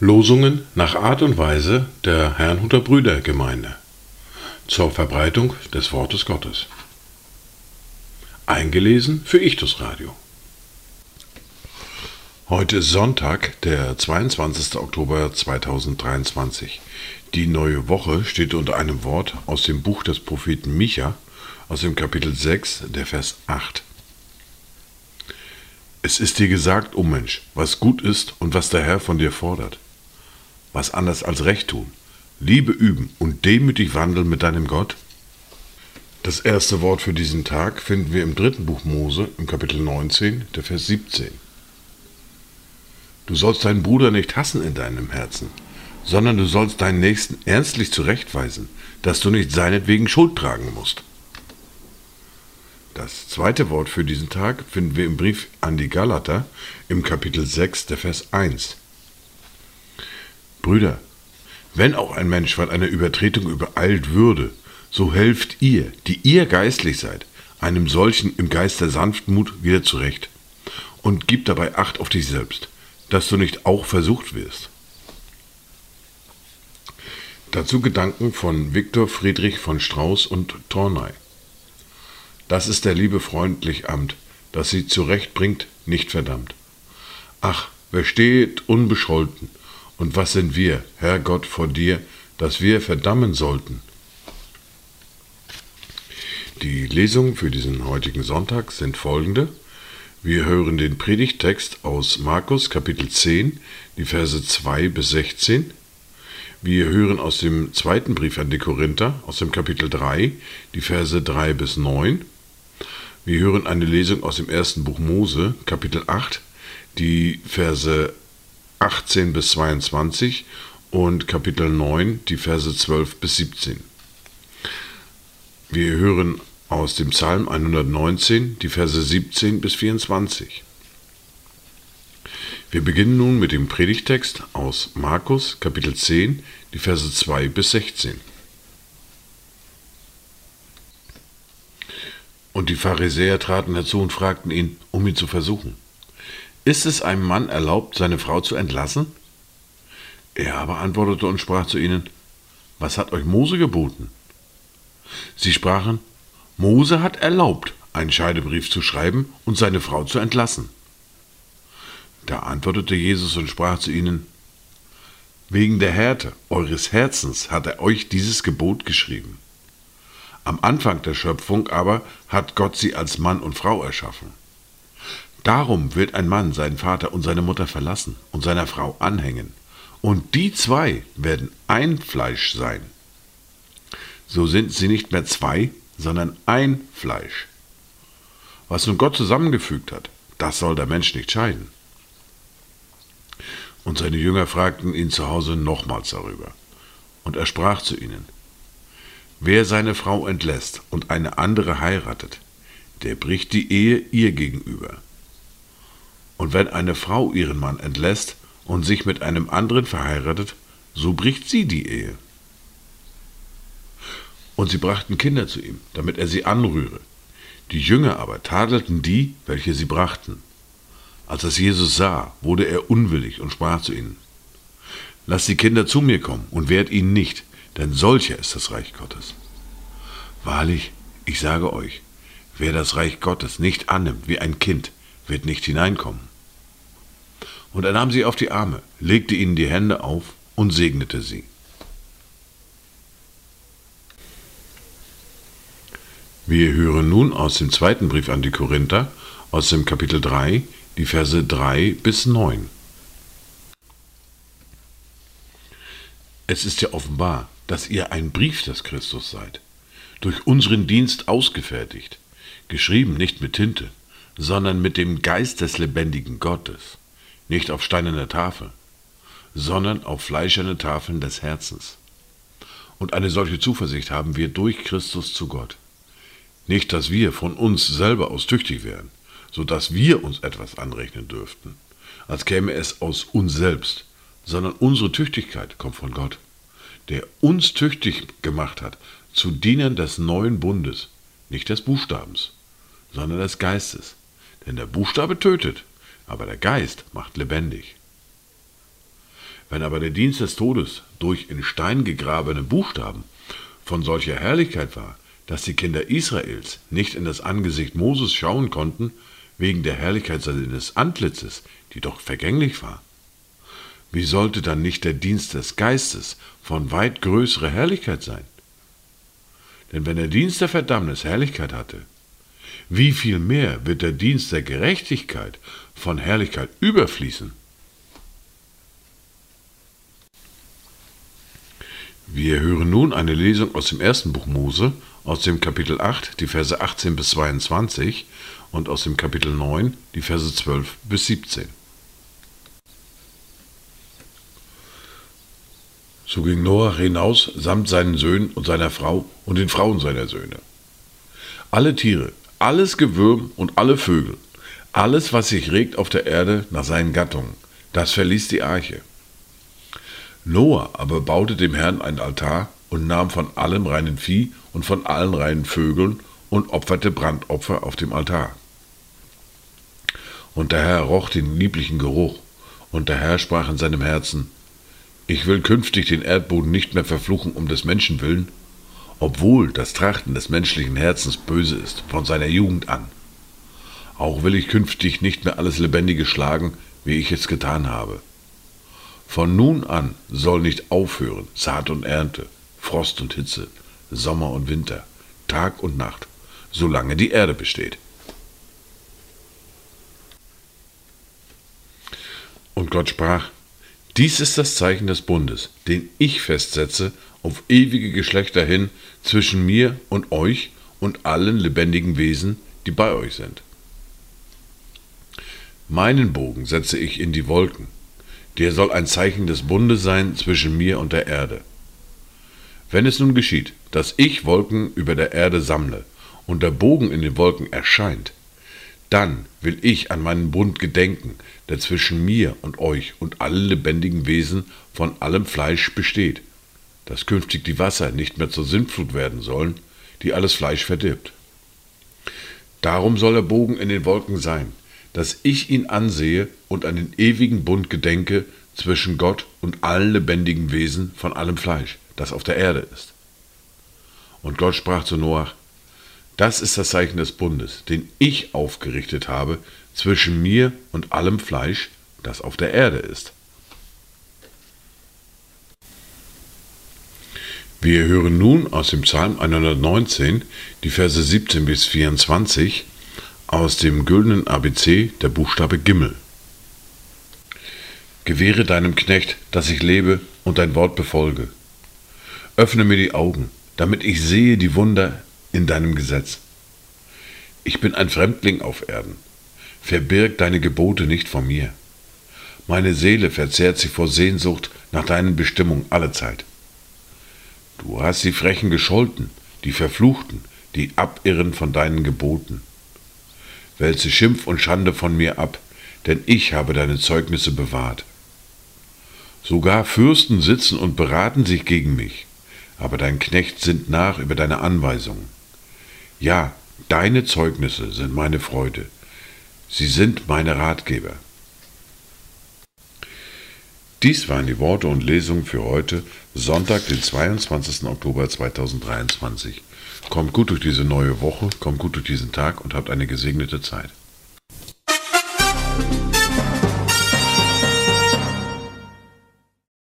Losungen nach Art und Weise der Herrnhuter Brüdergemeinde zur Verbreitung des Wortes Gottes. Eingelesen für Ichtus Radio. Heute ist Sonntag, der 22. Oktober 2023. Die neue Woche steht unter einem Wort aus dem Buch des Propheten Micha, aus dem Kapitel 6, der Vers 8. Es ist dir gesagt, o oh Mensch, was gut ist und was der Herr von dir fordert was anders als Recht tun, Liebe üben und demütig wandeln mit deinem Gott? Das erste Wort für diesen Tag finden wir im dritten Buch Mose, im Kapitel 19, der Vers 17. Du sollst deinen Bruder nicht hassen in deinem Herzen, sondern du sollst deinen Nächsten ernstlich zurechtweisen, dass du nicht seinetwegen Schuld tragen musst. Das zweite Wort für diesen Tag finden wir im Brief an die Galater im Kapitel 6, der Vers 1. Brüder, wenn auch ein Mensch von einer Übertretung übereilt würde, so helft ihr, die ihr geistlich seid, einem solchen im Geist der Sanftmut wieder zurecht. Und gib dabei Acht auf dich selbst, dass du nicht auch versucht wirst. Dazu Gedanken von Viktor Friedrich von Strauß und Tornay. Das ist der Liebe freundlich Amt, das sie zurechtbringt, nicht verdammt. Ach, wer steht unbescholten, und was sind wir, Herr Gott, vor dir, dass wir verdammen sollten? Die Lesungen für diesen heutigen Sonntag sind folgende. Wir hören den Predigtext aus Markus Kapitel 10, die Verse 2 bis 16. Wir hören aus dem zweiten Brief an die Korinther, aus dem Kapitel 3, die Verse 3 bis 9. Wir hören eine Lesung aus dem ersten Buch Mose, Kapitel 8, die Verse 18 bis 22 und Kapitel 9, die Verse 12 bis 17. Wir hören aus dem Psalm 119 die Verse 17 bis 24. Wir beginnen nun mit dem Predigtext aus Markus Kapitel 10, die Verse 2 bis 16. Und die Pharisäer traten herzu und fragten ihn, um ihn zu versuchen. Ist es einem Mann erlaubt, seine Frau zu entlassen? Er aber antwortete und sprach zu ihnen, Was hat euch Mose geboten? Sie sprachen, Mose hat erlaubt, einen Scheidebrief zu schreiben und seine Frau zu entlassen. Da antwortete Jesus und sprach zu ihnen, Wegen der Härte eures Herzens hat er euch dieses Gebot geschrieben. Am Anfang der Schöpfung aber hat Gott sie als Mann und Frau erschaffen. Darum wird ein Mann seinen Vater und seine Mutter verlassen und seiner Frau anhängen, und die zwei werden ein Fleisch sein. So sind sie nicht mehr zwei, sondern ein Fleisch. Was nun Gott zusammengefügt hat, das soll der Mensch nicht scheiden. Und seine Jünger fragten ihn zu Hause nochmals darüber. Und er sprach zu ihnen, Wer seine Frau entlässt und eine andere heiratet, der bricht die Ehe ihr gegenüber. Und wenn eine Frau ihren Mann entlässt und sich mit einem anderen verheiratet, so bricht sie die Ehe. Und sie brachten Kinder zu ihm, damit er sie anrühre. Die Jünger aber tadelten die, welche sie brachten. Als es Jesus sah, wurde er unwillig und sprach zu ihnen, Lasst die Kinder zu mir kommen und wehrt ihnen nicht, denn solcher ist das Reich Gottes. Wahrlich, ich sage euch, wer das Reich Gottes nicht annimmt wie ein Kind, wird nicht hineinkommen. Und er nahm sie auf die Arme, legte ihnen die Hände auf und segnete sie. Wir hören nun aus dem zweiten Brief an die Korinther, aus dem Kapitel 3, die Verse 3 bis 9. Es ist ja offenbar, dass ihr ein Brief des Christus seid, durch unseren Dienst ausgefertigt, geschrieben nicht mit Tinte, sondern mit dem Geist des lebendigen Gottes, nicht auf steinerne Tafel, sondern auf fleischerne Tafeln des Herzens. Und eine solche Zuversicht haben wir durch Christus zu Gott. Nicht, dass wir von uns selber aus tüchtig wären, so dass wir uns etwas anrechnen dürften, als käme es aus uns selbst, sondern unsere Tüchtigkeit kommt von Gott, der uns tüchtig gemacht hat zu Dienern des neuen Bundes, nicht des Buchstabens, sondern des Geistes. Denn der Buchstabe tötet, aber der Geist macht lebendig. Wenn aber der Dienst des Todes durch in Stein gegrabene Buchstaben von solcher Herrlichkeit war, dass die Kinder Israels nicht in das Angesicht Moses schauen konnten, wegen der Herrlichkeit seines Antlitzes, die doch vergänglich war, wie sollte dann nicht der Dienst des Geistes von weit größerer Herrlichkeit sein? Denn wenn der Dienst der Verdammnis Herrlichkeit hatte, wie viel mehr wird der Dienst der Gerechtigkeit von Herrlichkeit überfließen? Wir hören nun eine Lesung aus dem ersten Buch Mose, aus dem Kapitel 8, die Verse 18 bis 22 und aus dem Kapitel 9, die Verse 12 bis 17. So ging Noach hinaus samt seinen Söhnen und seiner Frau und den Frauen seiner Söhne. Alle Tiere, alles Gewürm und alle Vögel, alles, was sich regt auf der Erde nach seinen Gattungen, das verließ die Arche. Noah aber baute dem Herrn ein Altar und nahm von allem reinen Vieh und von allen reinen Vögeln und opferte Brandopfer auf dem Altar. Und der Herr roch den lieblichen Geruch, und der Herr sprach in seinem Herzen, ich will künftig den Erdboden nicht mehr verfluchen um des Menschen willen, obwohl das Trachten des menschlichen Herzens böse ist von seiner Jugend an. Auch will ich künftig nicht mehr alles Lebendige schlagen, wie ich es getan habe. Von nun an soll nicht aufhören Saat und Ernte, Frost und Hitze, Sommer und Winter, Tag und Nacht, solange die Erde besteht. Und Gott sprach, dies ist das Zeichen des Bundes, den ich festsetze auf ewige Geschlechter hin zwischen mir und euch und allen lebendigen Wesen, die bei euch sind. Meinen Bogen setze ich in die Wolken, der soll ein Zeichen des Bundes sein zwischen mir und der Erde. Wenn es nun geschieht, dass ich Wolken über der Erde sammle und der Bogen in den Wolken erscheint, dann will ich an meinen Bund gedenken, der zwischen mir und euch und allen lebendigen Wesen von allem Fleisch besteht, dass künftig die Wasser nicht mehr zur Sintflut werden sollen, die alles Fleisch verdirbt. Darum soll der Bogen in den Wolken sein, dass ich ihn ansehe und an den ewigen Bund gedenke zwischen Gott und allen lebendigen Wesen von allem Fleisch, das auf der Erde ist. Und Gott sprach zu Noach, das ist das Zeichen des Bundes, den ich aufgerichtet habe zwischen mir und allem Fleisch, das auf der Erde ist. Wir hören nun aus dem Psalm 119 die Verse 17 bis 24 aus dem güldenen ABC der Buchstabe Gimmel. Gewähre deinem Knecht, dass ich lebe und dein Wort befolge. Öffne mir die Augen, damit ich sehe die Wunder in deinem Gesetz. Ich bin ein Fremdling auf Erden. Verbirg deine Gebote nicht vor mir. Meine Seele verzehrt sich vor Sehnsucht nach deinen Bestimmungen alle Zeit. Du hast die Frechen gescholten, die Verfluchten, die abirren von deinen Geboten. Wälze Schimpf und Schande von mir ab, denn ich habe deine Zeugnisse bewahrt. Sogar Fürsten sitzen und beraten sich gegen mich, aber dein Knecht sinnt nach über deine Anweisungen. Ja, deine Zeugnisse sind meine Freude. Sie sind meine Ratgeber. Dies waren die Worte und Lesungen für heute, Sonntag, den 22. Oktober 2023. Kommt gut durch diese neue Woche, kommt gut durch diesen Tag und habt eine gesegnete Zeit.